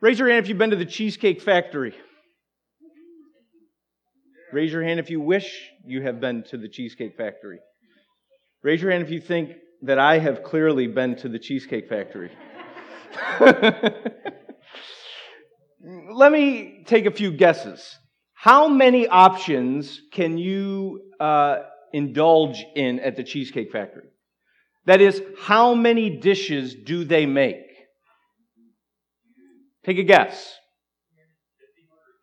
Raise your hand if you've been to the Cheesecake Factory. Raise your hand if you wish you have been to the Cheesecake Factory. Raise your hand if you think that I have clearly been to the Cheesecake Factory. Let me take a few guesses. How many options can you uh, indulge in at the Cheesecake Factory? That is, how many dishes do they make? Take a guess.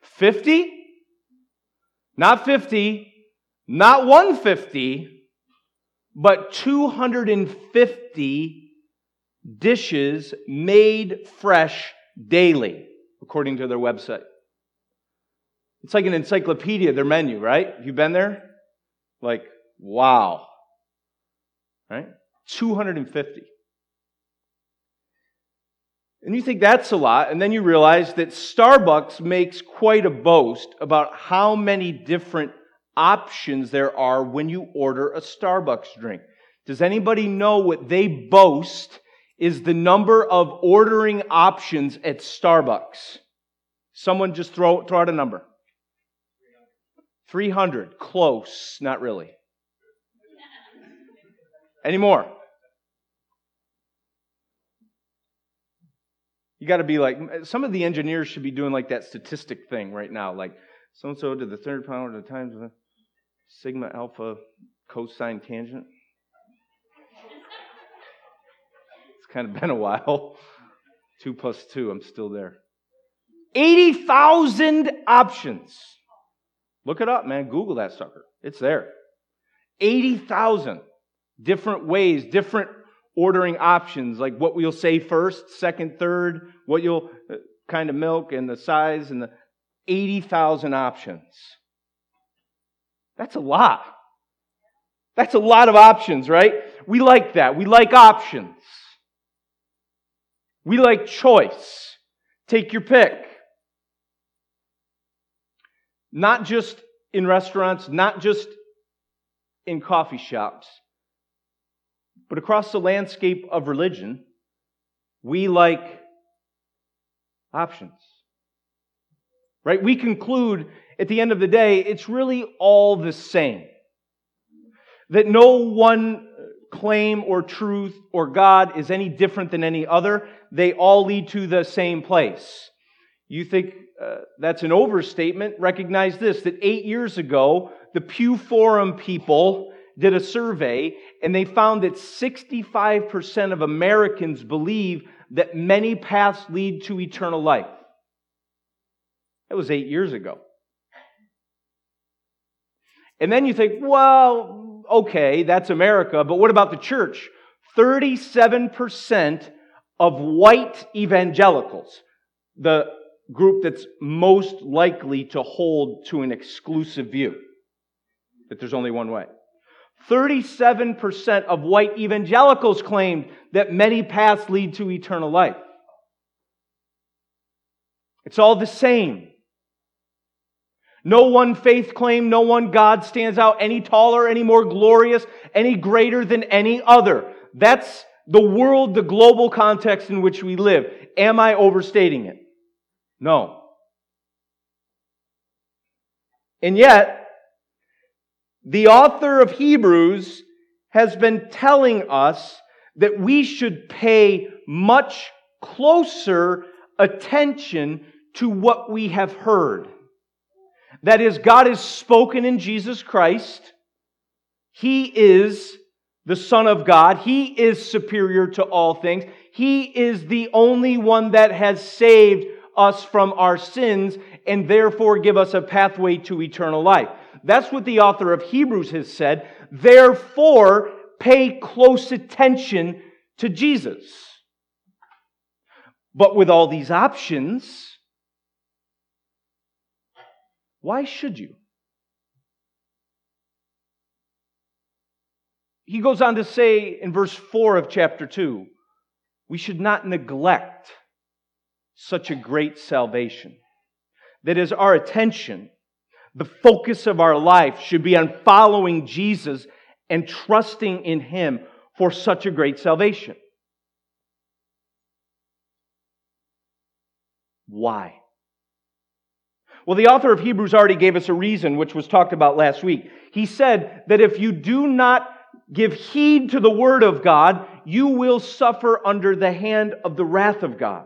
50? Not 50, not 150, but 250 dishes made fresh daily, according to their website. It's like an encyclopedia, their menu, right? You've been there? Like, wow. Right? 250. And you think that's a lot, and then you realize that Starbucks makes quite a boast about how many different options there are when you order a Starbucks drink. Does anybody know what they boast is the number of ordering options at Starbucks? Someone just throw, throw out a number. 300. Close. Not really. Any more? You got to be like, some of the engineers should be doing like that statistic thing right now. Like, so and so to the third power of the times of sigma alpha cosine tangent. It's kind of been a while. Two plus two, I'm still there. 80,000 options. Look it up, man. Google that sucker. It's there. 80,000 different ways, different ordering options, like what we'll say first, second, third, what you'll uh, kind of milk and the size and the 80,000 options. That's a lot. That's a lot of options, right? We like that. We like options. We like choice. Take your pick. Not just in restaurants, not just in coffee shops, but across the landscape of religion, we like options. Right? We conclude at the end of the day, it's really all the same. That no one claim or truth or God is any different than any other. They all lead to the same place. You think uh, that's an overstatement? Recognize this that eight years ago, the Pew Forum people did a survey and they found that 65% of Americans believe that many paths lead to eternal life. That was eight years ago. And then you think, well, okay, that's America, but what about the church? 37% of white evangelicals, the group that's most likely to hold to an exclusive view, that there's only one way. 37% of white evangelicals claimed that many paths lead to eternal life. It's all the same. No one faith claim, no one God stands out any taller, any more glorious, any greater than any other. That's the world, the global context in which we live. Am I overstating it? No. And yet, the author of Hebrews has been telling us that we should pay much closer attention to what we have heard. That is, God is spoken in Jesus Christ. He is the Son of God. He is superior to all things. He is the only one that has saved us from our sins and therefore give us a pathway to eternal life. That's what the author of Hebrews has said. Therefore, pay close attention to Jesus. But with all these options, why should you? He goes on to say in verse 4 of chapter 2 we should not neglect such a great salvation. That is, our attention the focus of our life should be on following Jesus and trusting in Him for such a great salvation. Why? Well, the author of Hebrews already gave us a reason, which was talked about last week. He said that if you do not give heed to the word of God, you will suffer under the hand of the wrath of God.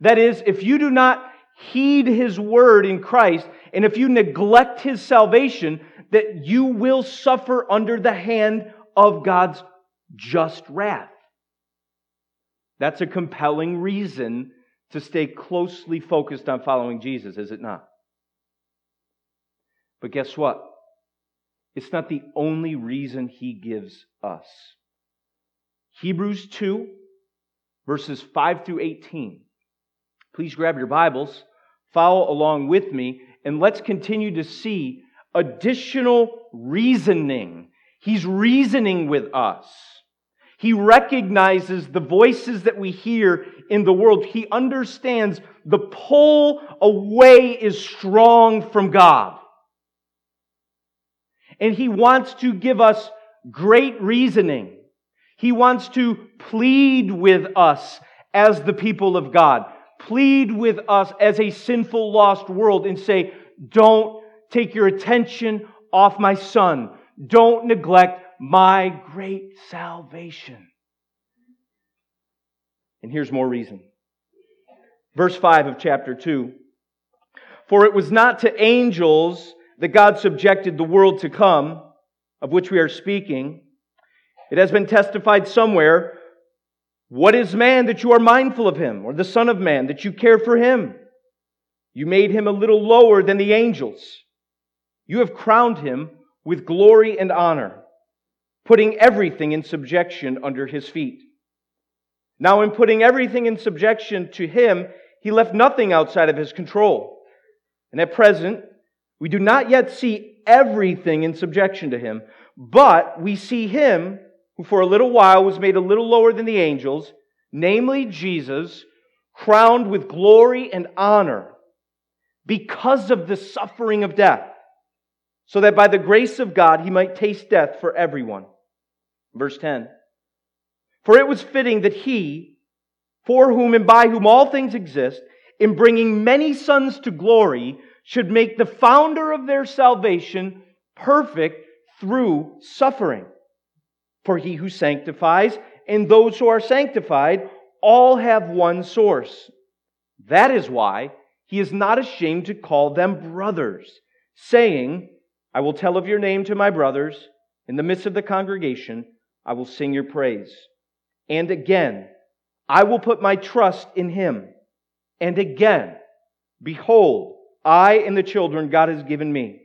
That is, if you do not heed his word in Christ, and if you neglect his salvation, that you will suffer under the hand of God's just wrath. That's a compelling reason to stay closely focused on following Jesus, is it not? But guess what? It's not the only reason he gives us. Hebrews 2, verses 5 through 18. Please grab your Bibles, follow along with me, and let's continue to see additional reasoning. He's reasoning with us. He recognizes the voices that we hear in the world. He understands the pull away is strong from God. And he wants to give us great reasoning. He wants to plead with us as the people of God, plead with us as a sinful, lost world, and say, Don't take your attention off my son. Don't neglect my great salvation. And here's more reason. Verse 5 of chapter 2 For it was not to angels that God subjected the world to come, of which we are speaking. It has been testified somewhere What is man that you are mindful of him, or the Son of Man that you care for him? You made him a little lower than the angels. You have crowned him with glory and honor putting everything in subjection under his feet. Now, in putting everything in subjection to him, he left nothing outside of his control. And at present, we do not yet see everything in subjection to him, but we see him who for a little while was made a little lower than the angels, namely Jesus, crowned with glory and honor because of the suffering of death, so that by the grace of God he might taste death for everyone. Verse 10 For it was fitting that he, for whom and by whom all things exist, in bringing many sons to glory, should make the founder of their salvation perfect through suffering. For he who sanctifies and those who are sanctified all have one source. That is why he is not ashamed to call them brothers, saying, I will tell of your name to my brothers in the midst of the congregation. I will sing your praise. And again, I will put my trust in him. And again, behold, I and the children God has given me.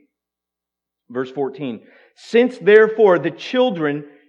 Verse 14. Since therefore the children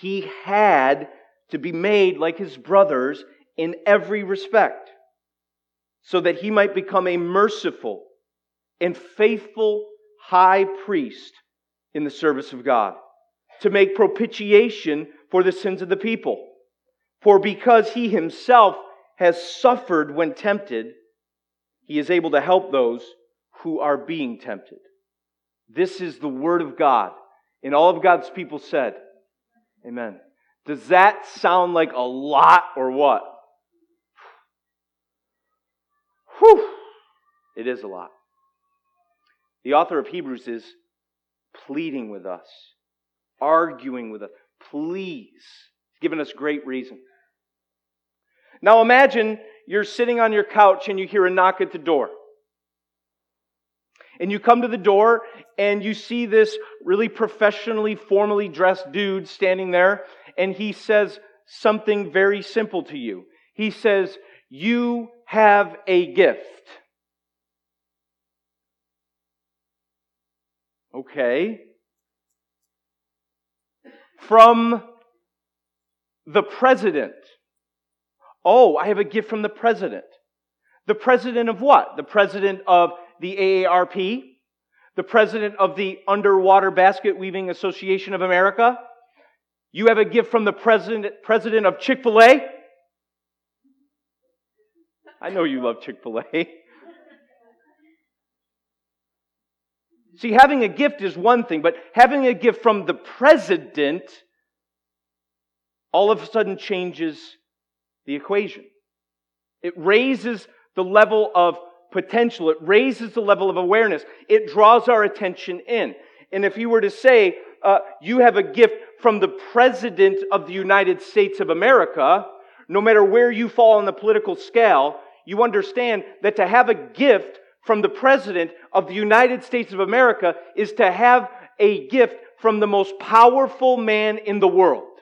he had to be made like his brothers in every respect, so that he might become a merciful and faithful high priest in the service of God, to make propitiation for the sins of the people. For because he himself has suffered when tempted, he is able to help those who are being tempted. This is the word of God. And all of God's people said, Amen. Does that sound like a lot or what? Whew. It is a lot. The author of Hebrews is pleading with us, arguing with us. Please. He's given us great reason. Now imagine you're sitting on your couch and you hear a knock at the door. And you come to the door and you see this really professionally, formally dressed dude standing there, and he says something very simple to you. He says, You have a gift. Okay from the president. Oh, I have a gift from the president. The president of what? The president of the AARP? The president of the Underwater Basket Weaving Association of America? You have a gift from the president, president of Chick fil A? I know you love Chick fil A. See, having a gift is one thing, but having a gift from the president all of a sudden changes the equation. It raises the level of potential, it raises the level of awareness, it draws our attention in. And if you were to say, uh, you have a gift from the President of the United States of America, no matter where you fall on the political scale, you understand that to have a gift from the President of the United States of America is to have a gift from the most powerful man in the world.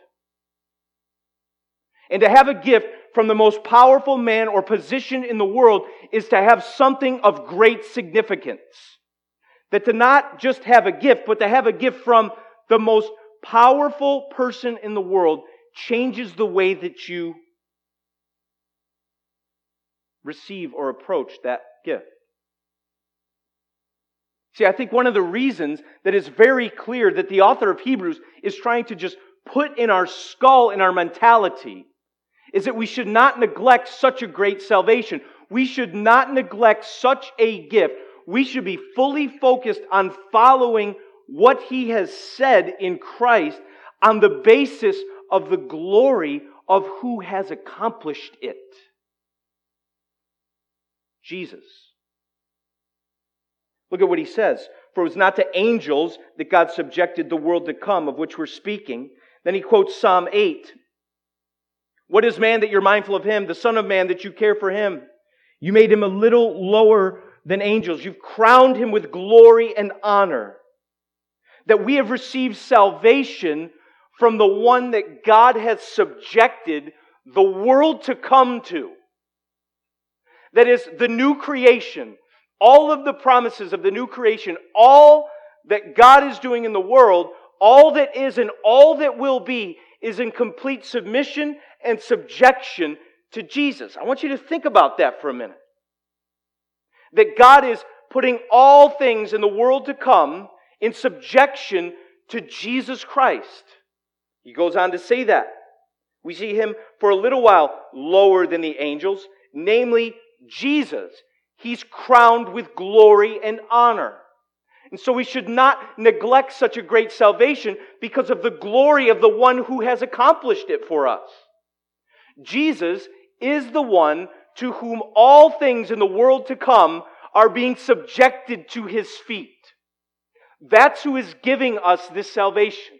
And to have a gift from the most powerful man or position in the world is to have something of great significance. That to not just have a gift, but to have a gift from the most powerful person in the world changes the way that you receive or approach that gift. See, I think one of the reasons that is very clear that the author of Hebrews is trying to just put in our skull, in our mentality, is that we should not neglect such a great salvation. We should not neglect such a gift. We should be fully focused on following what he has said in Christ on the basis of the glory of who has accomplished it Jesus. Look at what he says. For it was not to angels that God subjected the world to come, of which we're speaking. Then he quotes Psalm 8. What is man that you're mindful of him? The Son of Man that you care for him. You made him a little lower than angels. You've crowned him with glory and honor. That we have received salvation from the one that God has subjected the world to come to. That is the new creation all of the promises of the new creation, all that God is doing in the world, all that is and all that will be, is in complete submission and subjection to Jesus. I want you to think about that for a minute. That God is putting all things in the world to come in subjection to Jesus Christ. He goes on to say that. We see him for a little while lower than the angels, namely Jesus He's crowned with glory and honor. And so we should not neglect such a great salvation because of the glory of the one who has accomplished it for us. Jesus is the one to whom all things in the world to come are being subjected to his feet. That's who is giving us this salvation.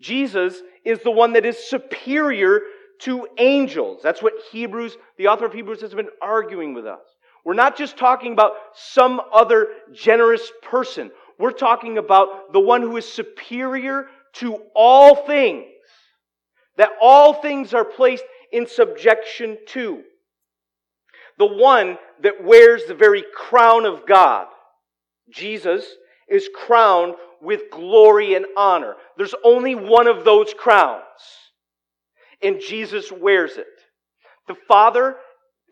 Jesus is the one that is superior to angels. That's what Hebrews, the author of Hebrews, has been arguing with us. We're not just talking about some other generous person. We're talking about the one who is superior to all things. That all things are placed in subjection to. The one that wears the very crown of God. Jesus is crowned with glory and honor. There's only one of those crowns and Jesus wears it. The Father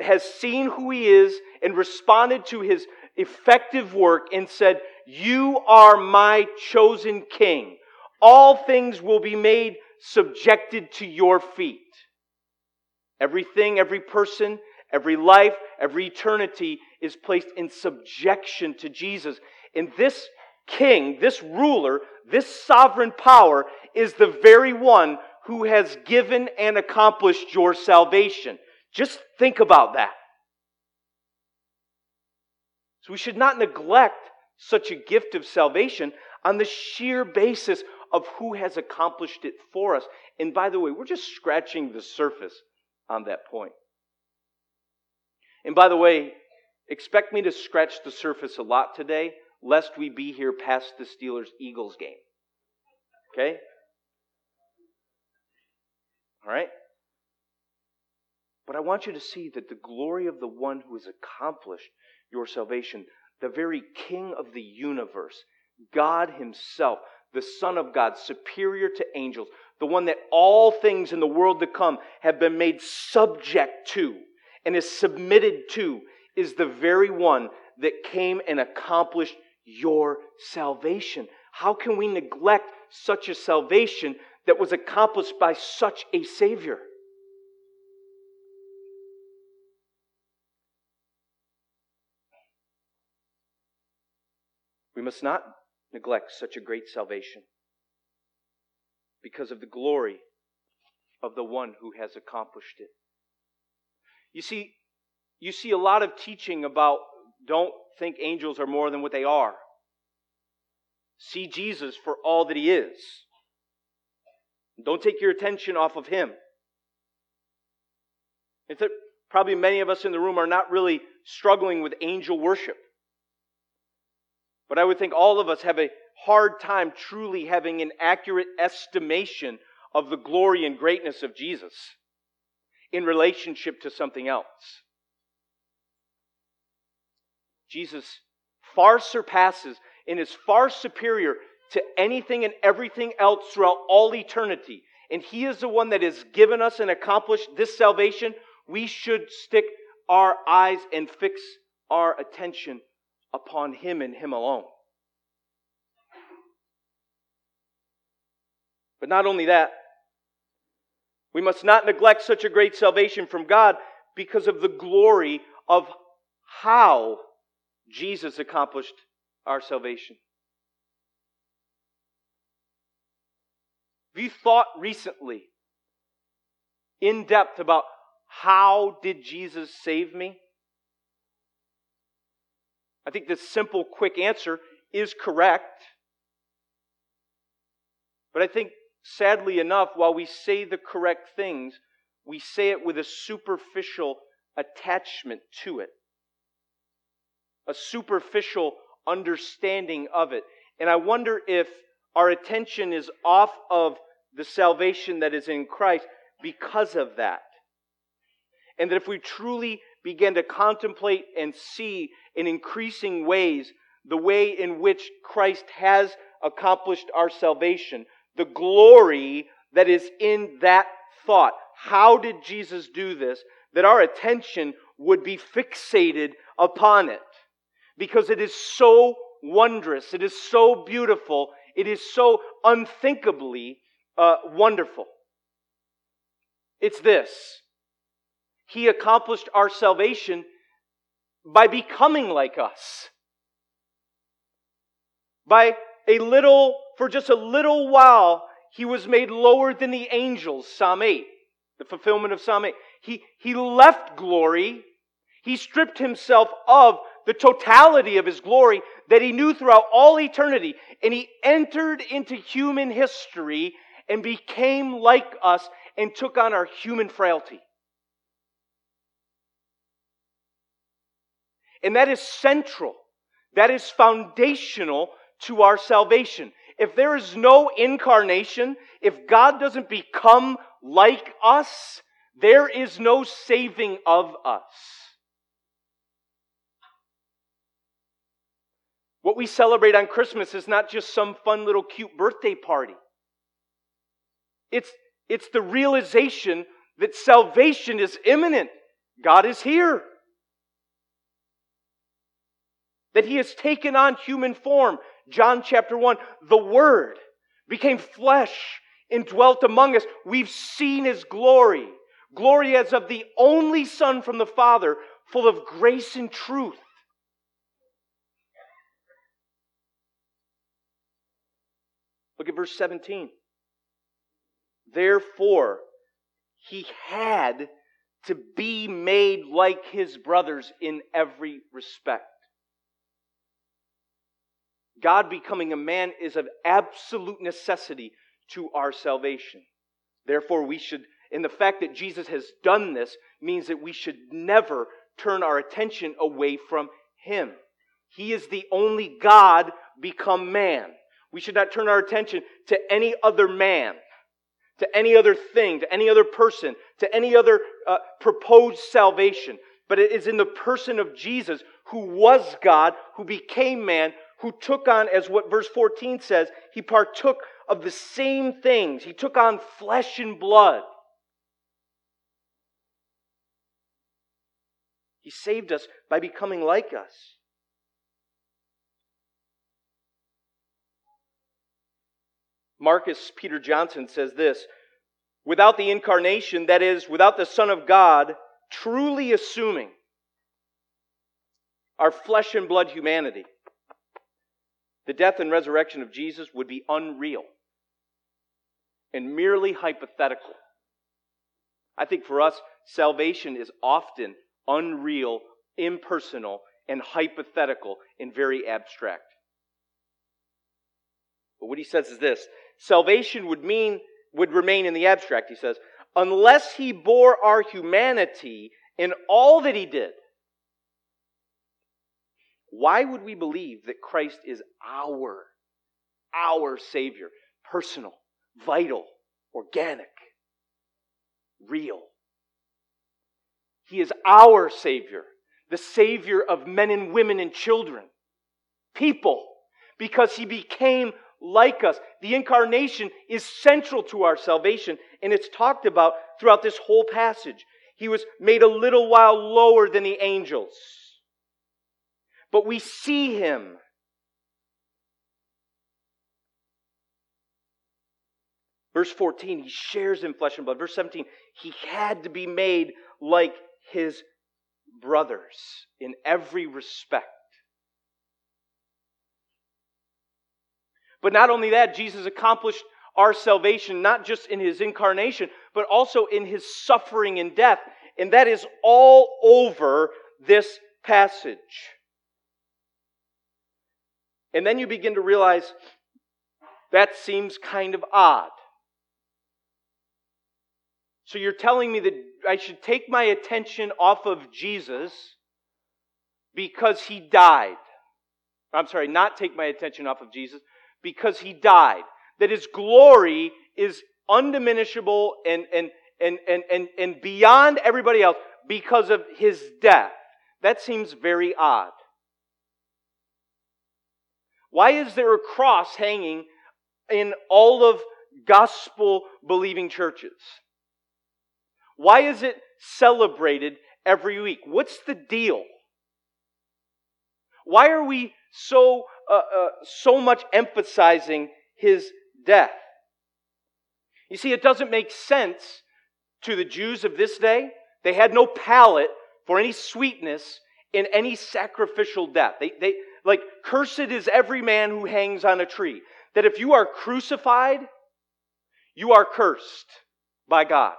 has seen who he is and responded to his effective work and said, You are my chosen king. All things will be made subjected to your feet. Everything, every person, every life, every eternity is placed in subjection to Jesus. And this king, this ruler, this sovereign power is the very one who has given and accomplished your salvation. Just think about that. So we should not neglect such a gift of salvation on the sheer basis of who has accomplished it for us. And by the way, we're just scratching the surface on that point. And by the way, expect me to scratch the surface a lot today, lest we be here past the Steelers Eagles game. Okay? All right? But I want you to see that the glory of the one who has accomplished your salvation, the very King of the universe, God Himself, the Son of God, superior to angels, the one that all things in the world to come have been made subject to and is submitted to, is the very one that came and accomplished your salvation. How can we neglect such a salvation that was accomplished by such a Savior? We must not neglect such a great salvation because of the glory of the one who has accomplished it. You see, you see a lot of teaching about don't think angels are more than what they are. See Jesus for all that he is. Don't take your attention off of him. It's probably many of us in the room are not really struggling with angel worship. But I would think all of us have a hard time truly having an accurate estimation of the glory and greatness of Jesus in relationship to something else. Jesus far surpasses and is far superior to anything and everything else throughout all eternity. And He is the one that has given us and accomplished this salvation. We should stick our eyes and fix our attention upon Him and Him alone. But not only that, we must not neglect such a great salvation from God because of the glory of how Jesus accomplished our salvation. Have you thought recently in depth about how did Jesus save me? I think the simple, quick answer is correct. But I think sadly enough, while we say the correct things, we say it with a superficial attachment to it, a superficial understanding of it. And I wonder if our attention is off of the salvation that is in Christ because of that. And that if we truly begin to contemplate and see in increasing ways the way in which Christ has accomplished our salvation, the glory that is in that thought. How did Jesus do this? That our attention would be fixated upon it. Because it is so wondrous, it is so beautiful, it is so unthinkably uh, wonderful. It's this He accomplished our salvation by becoming like us. By a little for just a little while, he was made lower than the angels, Psalm 8, the fulfillment of Psalm 8. He, he left glory. He stripped himself of the totality of his glory that he knew throughout all eternity. And he entered into human history and became like us and took on our human frailty. And that is central. That is foundational to our salvation if there is no incarnation, if God doesn't become like us, there is no saving of us. What we celebrate on Christmas is not just some fun little cute birthday party. It's, it's the realization that salvation is imminent. God is here. That He has taken on human form John chapter 1, the Word became flesh and dwelt among us. We've seen His glory. Glory as of the only Son from the Father, full of grace and truth. Look at verse 17. Therefore, he had to be made like his brothers in every respect. God becoming a man is of absolute necessity to our salvation. Therefore, we should, and the fact that Jesus has done this means that we should never turn our attention away from Him. He is the only God become man. We should not turn our attention to any other man, to any other thing, to any other person, to any other uh, proposed salvation. But it is in the person of Jesus, who was God, who became man, who took on, as what verse 14 says, he partook of the same things. He took on flesh and blood. He saved us by becoming like us. Marcus Peter Johnson says this without the incarnation, that is, without the Son of God, truly assuming our flesh and blood humanity, the death and resurrection of Jesus would be unreal and merely hypothetical. I think for us, salvation is often unreal, impersonal, and hypothetical and very abstract. But what he says is this salvation would mean would remain in the abstract, he says, unless he bore our humanity in all that he did. Why would we believe that Christ is our, our Savior? Personal, vital, organic, real. He is our Savior, the Savior of men and women and children, people, because He became like us. The incarnation is central to our salvation, and it's talked about throughout this whole passage. He was made a little while lower than the angels. But we see him. Verse 14, he shares in flesh and blood. Verse 17, he had to be made like his brothers in every respect. But not only that, Jesus accomplished our salvation not just in his incarnation, but also in his suffering and death. And that is all over this passage. And then you begin to realize that seems kind of odd. So you're telling me that I should take my attention off of Jesus because he died. I'm sorry, not take my attention off of Jesus because he died. That his glory is undiminishable and, and, and, and, and, and beyond everybody else because of his death. That seems very odd. Why is there a cross hanging in all of gospel believing churches? Why is it celebrated every week? What's the deal? Why are we so uh, uh, so much emphasizing his death. You see, it doesn't make sense to the Jews of this day. They had no palate for any sweetness in any sacrificial death. They, they, like, cursed is every man who hangs on a tree. That if you are crucified, you are cursed by God.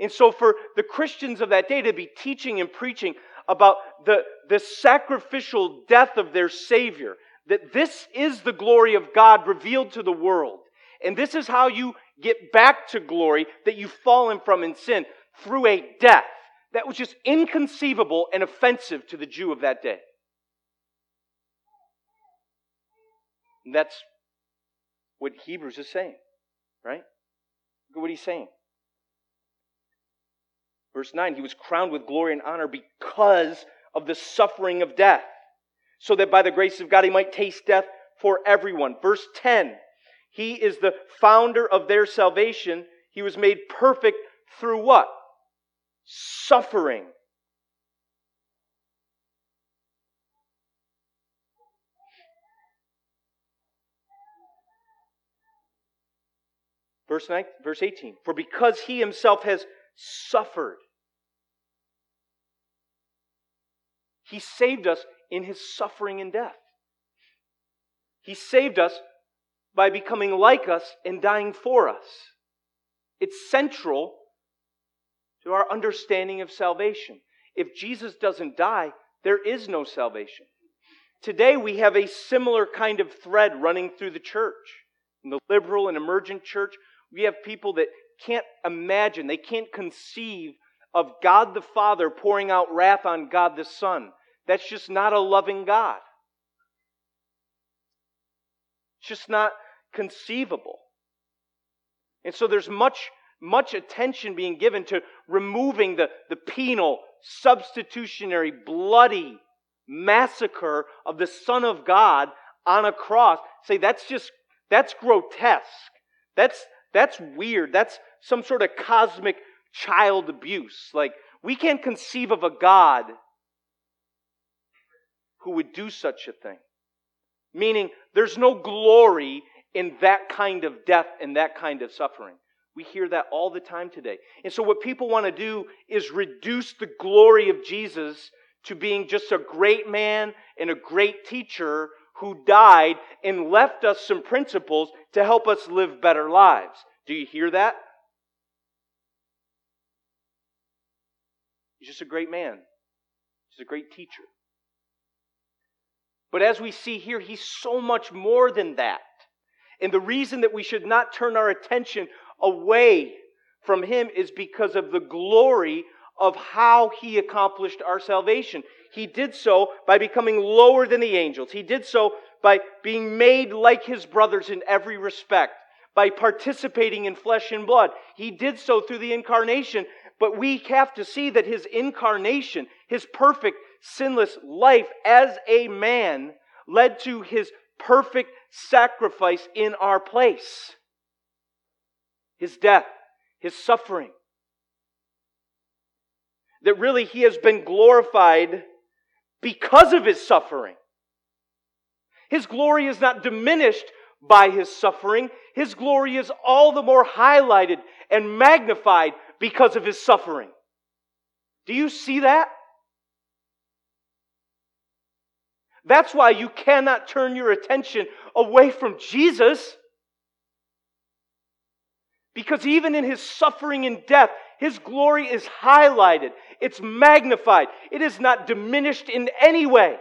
And so, for the Christians of that day to be teaching and preaching about the, the sacrificial death of their Savior, that this is the glory of God revealed to the world. And this is how you get back to glory that you've fallen from in sin through a death that was just inconceivable and offensive to the Jew of that day. And that's what Hebrews is saying, right? Look at what he's saying. Verse 9, he was crowned with glory and honor because of the suffering of death so that by the grace of God he might taste death for everyone. Verse 10 He is the founder of their salvation. He was made perfect through what? Suffering. Verse, 9, verse 18 For because he himself has suffered, he saved us in his suffering and death. He saved us by becoming like us and dying for us. It's central to our understanding of salvation. If Jesus doesn't die, there is no salvation. Today, we have a similar kind of thread running through the church. In the liberal and emergent church, we have people that can't imagine, they can't conceive of God the Father pouring out wrath on God the Son. That's just not a loving God. It's just not conceivable. And so there's much, much attention being given to removing the, the penal, substitutionary, bloody massacre of the Son of God on a cross. Say that's just That's grotesque. That's, that's weird. That's some sort of cosmic child abuse. Like, we can't conceive of a God who would do such a thing. Meaning, there's no glory in that kind of death and that kind of suffering. We hear that all the time today. And so, what people want to do is reduce the glory of Jesus to being just a great man and a great teacher who died and left us some principles to help us live better lives. Do you hear that? He's just a great man. He's a great teacher. But as we see here, he's so much more than that. And the reason that we should not turn our attention away from him is because of the glory of how he accomplished our salvation. He did so by becoming lower than the angels. He did so by being made like his brothers in every respect, by participating in flesh and blood. He did so through the incarnation. But we have to see that his incarnation, his perfect, sinless life as a man, led to his perfect sacrifice in our place. His death, his suffering. That really he has been glorified because of his suffering. His glory is not diminished by his suffering. His glory is all the more highlighted and magnified because of his suffering. Do you see that? That's why you cannot turn your attention away from Jesus. Because even in his suffering and death, his glory is highlighted, it's magnified, it is not diminished in any way.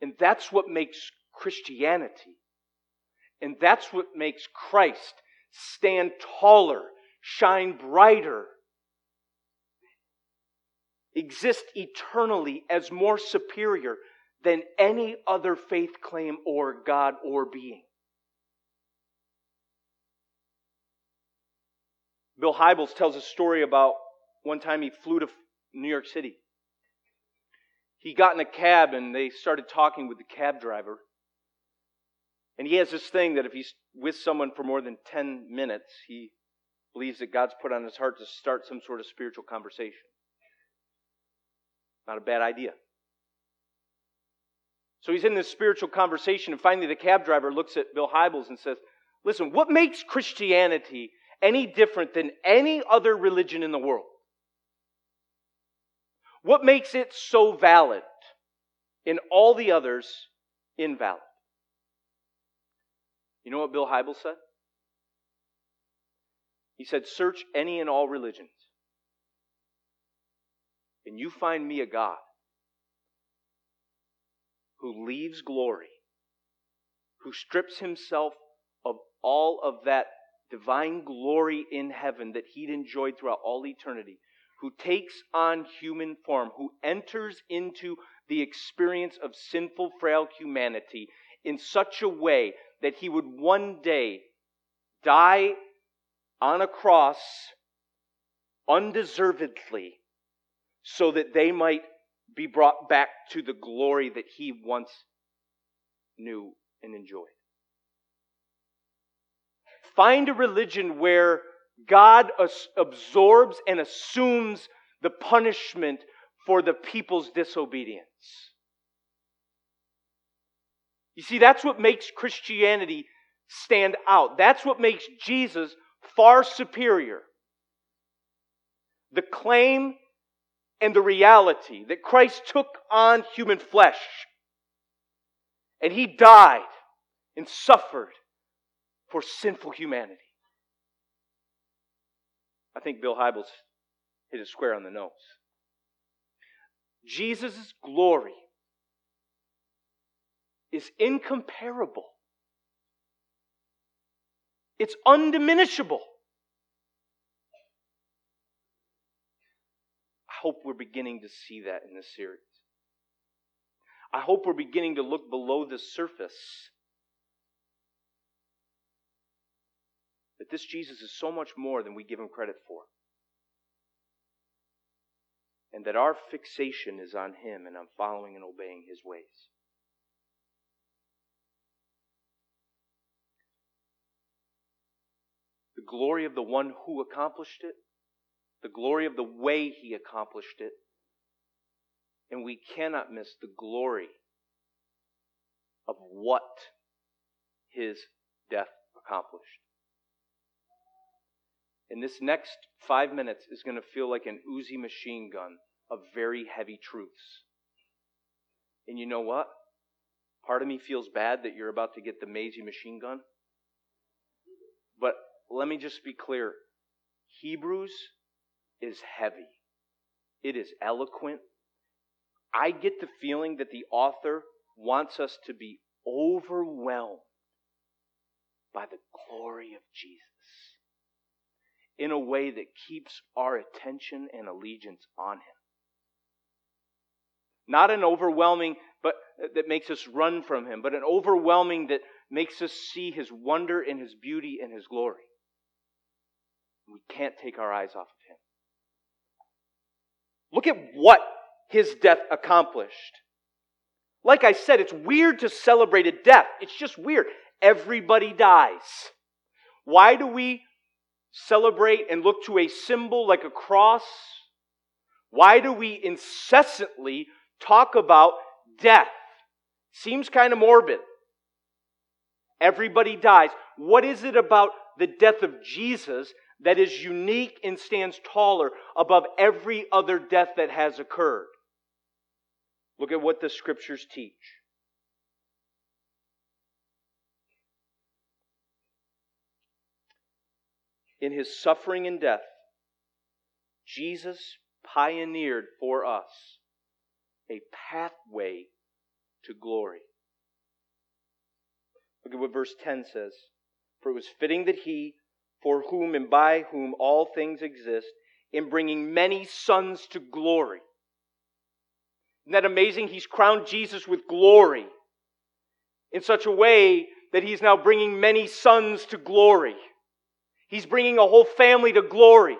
And that's what makes Christianity, and that's what makes Christ stand taller, shine brighter, exist eternally as more superior than any other faith claim or God or being. Bill Hybels tells a story about one time he flew to New York City. He got in a cab and they started talking with the cab driver. And he has this thing that if he's with someone for more than 10 minutes, he believes that God's put on his heart to start some sort of spiritual conversation. Not a bad idea. So he's in this spiritual conversation, and finally the cab driver looks at Bill Hybels and says, Listen, what makes Christianity any different than any other religion in the world? What makes it so valid in all the others invalid? You know what Bill Hybels said? He said, Search any and all religions, and you find me a God who leaves glory, who strips himself of all of that divine glory in heaven that he'd enjoyed throughout all eternity, who takes on human form, who enters into the experience of sinful, frail humanity in such a way that he would one day die on a cross undeservedly so that they might be brought back to the glory that he once knew and enjoyed. Find a religion where God absorbs and assumes the punishment for the people's disobedience. You see, that's what makes Christianity stand out. That's what makes Jesus far superior. The claim and the reality that Christ took on human flesh and he died and suffered for sinful humanity. I think Bill Hybels hit it square on the nose. Jesus' glory is incomparable. It's undiminishable. Hope we're beginning to see that in this series. I hope we're beginning to look below the surface. That this Jesus is so much more than we give him credit for. and that our fixation is on Him and on following and obeying His ways. The glory of the one who accomplished it, the glory of the way He accomplished it, and we cannot miss the glory of what His death accomplished. And this next five minutes is going to feel like an Uzi machine gun of very heavy truths. And you know what? Part of me feels bad that you're about to get the Maisie machine gun. But let me just be clear Hebrews is heavy, it is eloquent. I get the feeling that the author wants us to be overwhelmed by the glory of Jesus in a way that keeps our attention and allegiance on Him. Not an overwhelming, but that makes us run from Him, but an overwhelming that makes us see His wonder and His beauty and His glory. We can't take our eyes off. Look at what His death accomplished. Like I said, it's weird to celebrate a death. It's just weird. Everybody dies. Why do we celebrate and look to a symbol like a cross? Why do we incessantly talk about death? Seems kind of morbid. Everybody dies. What is it about the death of Jesus that is unique and stands taller above every other death that has occurred? Look at what the scriptures teach. In his suffering and death, Jesus pioneered for us a pathway to glory. Look at what verse 10 says. For it was fitting that he, for whom and by whom all things exist, in bringing many sons to glory. Isn't that amazing? He's crowned Jesus with glory in such a way that he's now bringing many sons to glory. He's bringing a whole family to glory.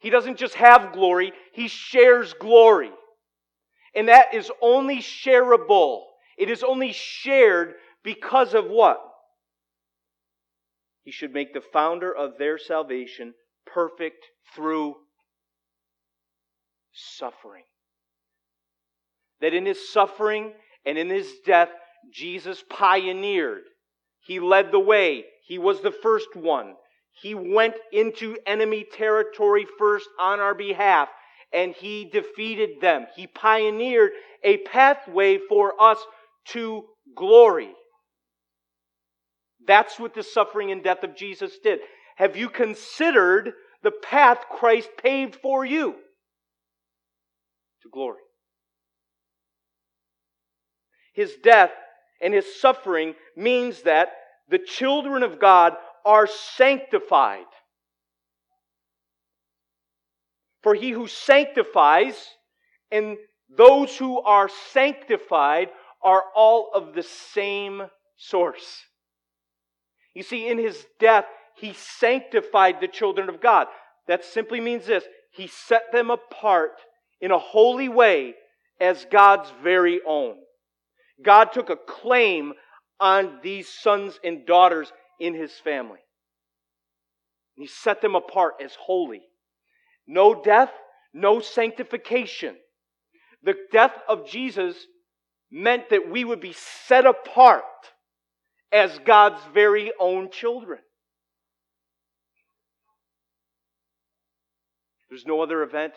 He doesn't just have glory, he shares glory. And that is only shareable. It is only shared because of what? He should make the founder of their salvation perfect through suffering. That in his suffering and in his death, Jesus pioneered. He led the way. He was the first one. He went into enemy territory first on our behalf and he defeated them. He pioneered a pathway for us to glory. That's what the suffering and death of Jesus did. Have you considered the path Christ paved for you to glory? His death and his suffering means that the children of God are sanctified. For he who sanctifies and those who are sanctified are all of the same source. You see, in his death, he sanctified the children of God. That simply means this He set them apart in a holy way as God's very own. God took a claim on these sons and daughters in his family. He set them apart as holy. No death, no sanctification. The death of Jesus meant that we would be set apart as God's very own children. There's no other event,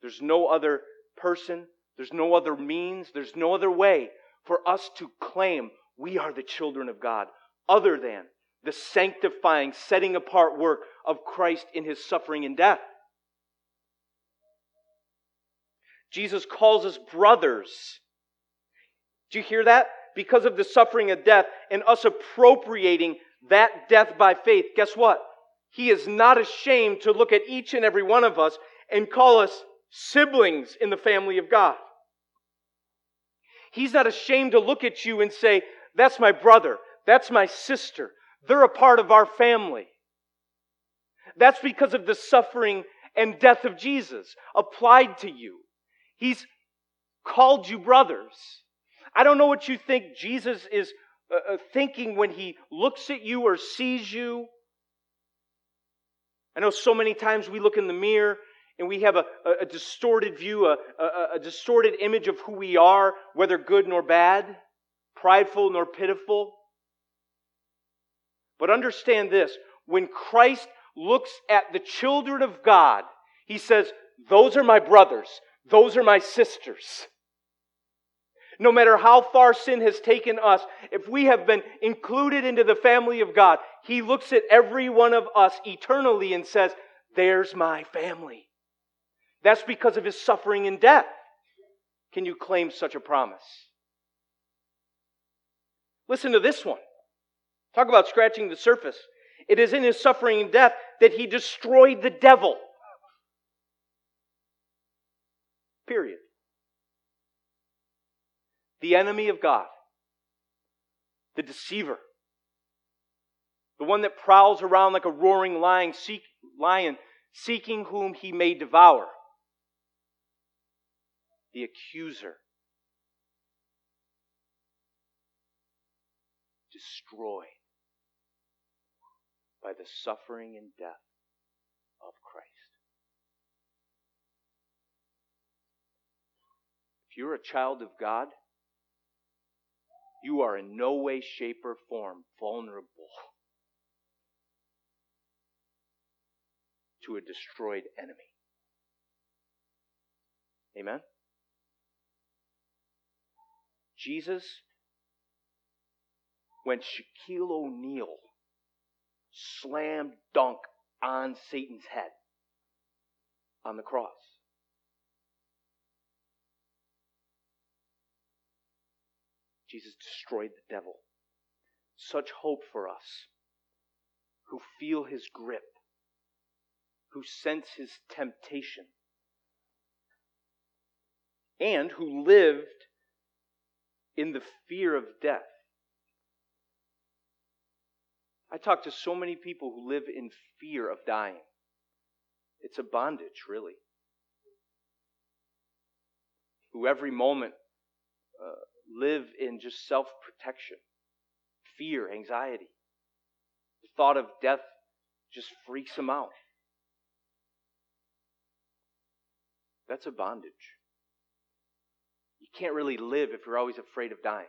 there's no other person, there's no other means, there's no other way for us to claim we are the children of God other than the sanctifying, setting apart work of Christ in his suffering and death. Jesus calls us brothers. Do you hear that? Because of the suffering of death and us appropriating that death by faith, guess what? He is not ashamed to look at each and every one of us and call us siblings in the family of God. He's not ashamed to look at you and say, That's my brother, that's my sister, they're a part of our family. That's because of the suffering and death of Jesus applied to you. He's called you brothers. I don't know what you think Jesus is uh, uh, thinking when he looks at you or sees you. I know so many times we look in the mirror and we have a, a, a distorted view, a, a, a distorted image of who we are, whether good nor bad, prideful nor pitiful. But understand this when Christ looks at the children of God, he says, Those are my brothers, those are my sisters. No matter how far sin has taken us, if we have been included into the family of God, He looks at every one of us eternally and says, There's my family. That's because of His suffering and death. Can you claim such a promise? Listen to this one. Talk about scratching the surface. It is in his suffering and death that he destroyed the devil. Period. The enemy of God, the deceiver, the one that prowls around like a roaring lion, seek, lion seeking whom he may devour, the accuser, destroyed by the suffering and death of Christ. If you're a child of God, you are in no way, shape, or form vulnerable to a destroyed enemy. Amen? Jesus, when Shaquille O'Neal slam dunk on Satan's head on the cross. Jesus destroyed the devil. Such hope for us who feel his grip, who sense his temptation, and who lived in the fear of death. I talk to so many people who live in fear of dying. It's a bondage, really. Who every moment uh, live in just self protection, fear, anxiety. The thought of death just freaks them out. That's a bondage. You can't really live if you're always afraid of dying,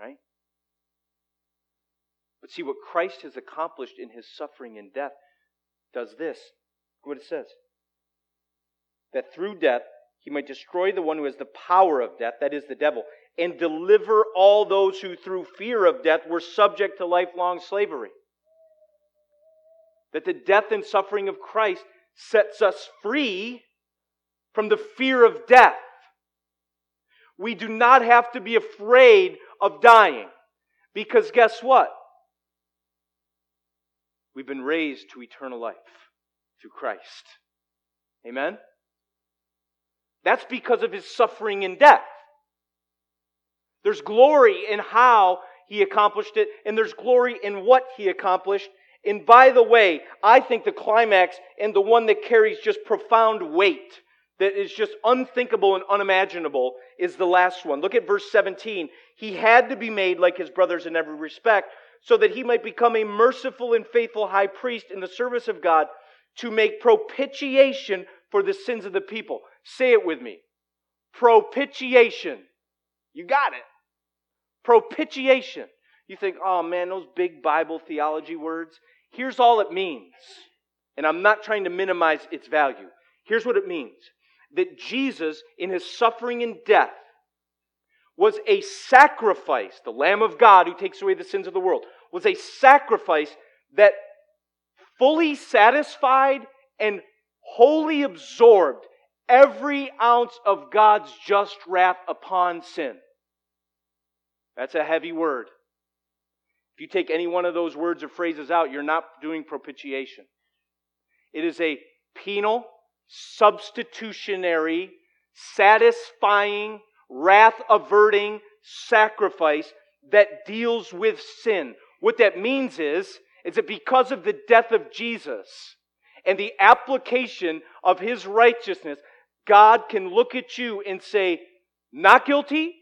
right? But see, what Christ has accomplished in his suffering and death does this. Look what it says. That through death, he might destroy the one who has the power of death, that is the devil, and deliver all those who through fear of death were subject to lifelong slavery. That the death and suffering of Christ sets us free from the fear of death. We do not have to be afraid of dying. Because guess what? We've been raised to eternal life through Christ. Amen? That's because of his suffering and death. There's glory in how he accomplished it, and there's glory in what he accomplished. And by the way, I think the climax and the one that carries just profound weight, that is just unthinkable and unimaginable, is the last one. Look at verse 17. He had to be made like his brothers in every respect, so that he might become a merciful and faithful high priest in the service of God to make propitiation for the sins of the people. Say it with me. Propitiation. You got it. Propitiation. You think, oh man, those big Bible theology words. Here's all it means. And I'm not trying to minimize its value. Here's what it means that Jesus, in his suffering and death, was a sacrifice, the Lamb of God who takes away the sins of the world, was a sacrifice that fully satisfied and wholly absorbed every ounce of God's just wrath upon sin. That's a heavy word. If you take any one of those words or phrases out, you're not doing propitiation. It is a penal, substitutionary, satisfying wrath averting sacrifice that deals with sin. What that means is, is that because of the death of Jesus and the application of his righteousness, God can look at you and say, Not guilty,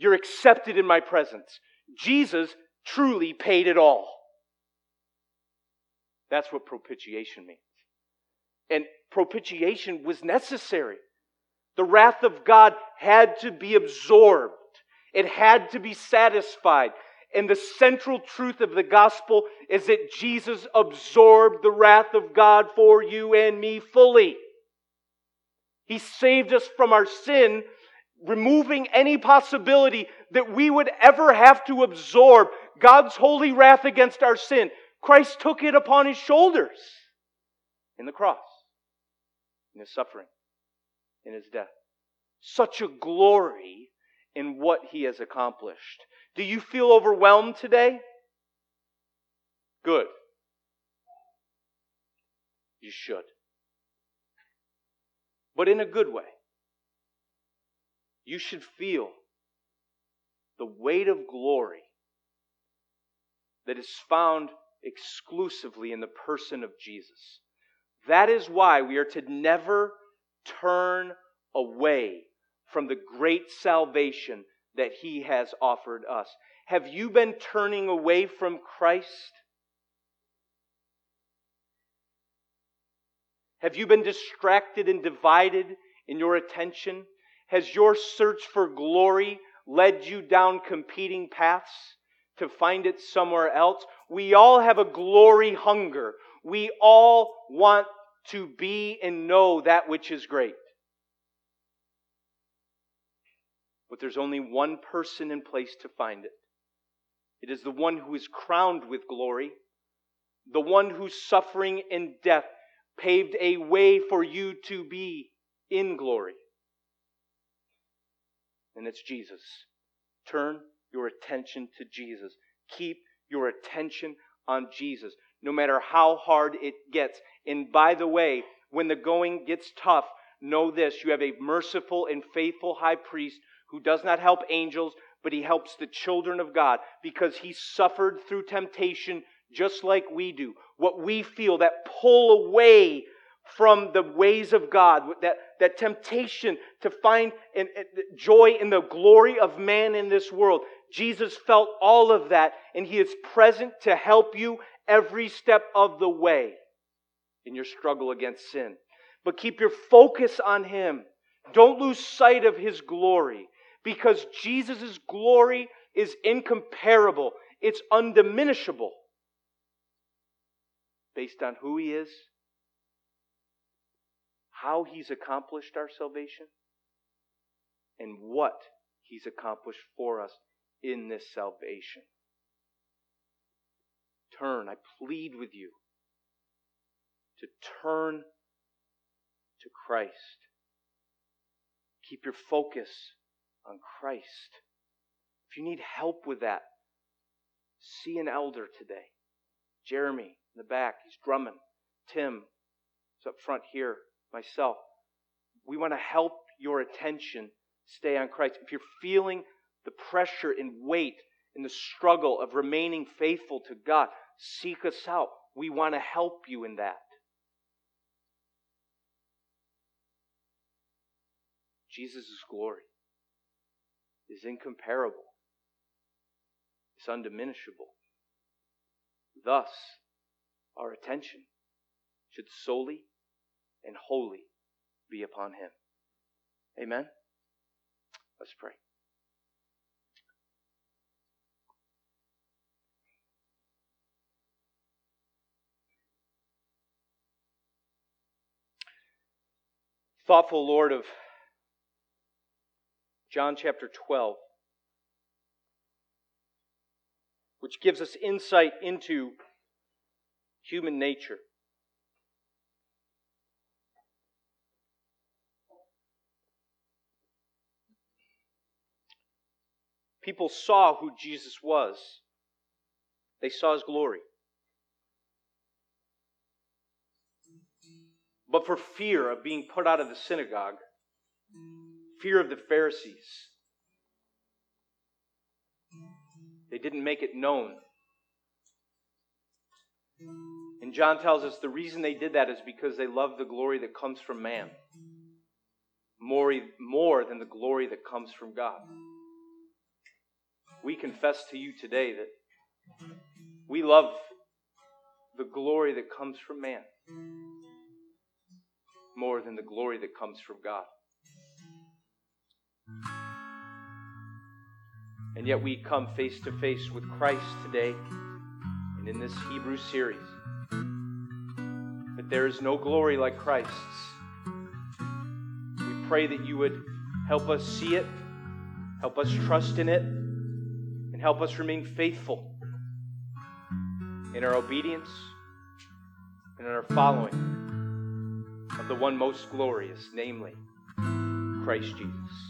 you're accepted in my presence. Jesus truly paid it all. That's what propitiation means. And propitiation was necessary. The wrath of God had to be absorbed, it had to be satisfied. And the central truth of the gospel is that Jesus absorbed the wrath of God for you and me fully. He saved us from our sin, removing any possibility that we would ever have to absorb God's holy wrath against our sin. Christ took it upon his shoulders in the cross, in his suffering, in his death. Such a glory in what he has accomplished. Do you feel overwhelmed today? Good. You should. But in a good way. You should feel the weight of glory that is found exclusively in the person of Jesus. That is why we are to never turn away from the great salvation that He has offered us. Have you been turning away from Christ? Have you been distracted and divided in your attention? Has your search for glory led you down competing paths to find it somewhere else? We all have a glory hunger. We all want to be and know that which is great. But there's only one person in place to find it. It is the one who is crowned with glory, the one whose suffering and death paved a way for you to be in glory. And it's Jesus. Turn your attention to Jesus. Keep your attention on Jesus, no matter how hard it gets. And by the way, when the going gets tough, know this you have a merciful and faithful high priest who does not help angels, but he helps the children of God because he suffered through temptation just like we do. What we feel, that pull away from the ways of God, that, that temptation to find joy in the glory of man in this world. Jesus felt all of that, and he is present to help you every step of the way in your struggle against sin. But keep your focus on him. Don't lose sight of his glory because Jesus' glory is incomparable, it's undiminishable based on who he is, how he's accomplished our salvation, and what he's accomplished for us in this salvation. Turn, I plead with you to turn to Christ. Keep your focus on Christ. If you need help with that, see an elder today. Jeremy in the back, he's drumming. Tim is up front here, myself. We want to help your attention stay on Christ. If you're feeling the pressure and weight and the struggle of remaining faithful to God, seek us out. We want to help you in that. Jesus' glory is incomparable, it's undiminishable. Thus, our attention should solely and holy be upon Him. Amen? Let's pray. Thoughtful Lord of John chapter 12, which gives us insight into human nature. People saw who Jesus was. They saw his glory. But for fear of being put out of the synagogue, fear of the Pharisees. They didn't make it known. And John tells us the reason they did that is because they loved the glory that comes from man more, more than the glory that comes from God. We confess to you today that we love the glory that comes from man more than the glory that comes from God. And yet we come face to face with Christ today and in this Hebrew series. But there is no glory like Christ's. We pray that you would help us see it, help us trust in it, and help us remain faithful in our obedience and in our following of the one most glorious, namely Christ Jesus.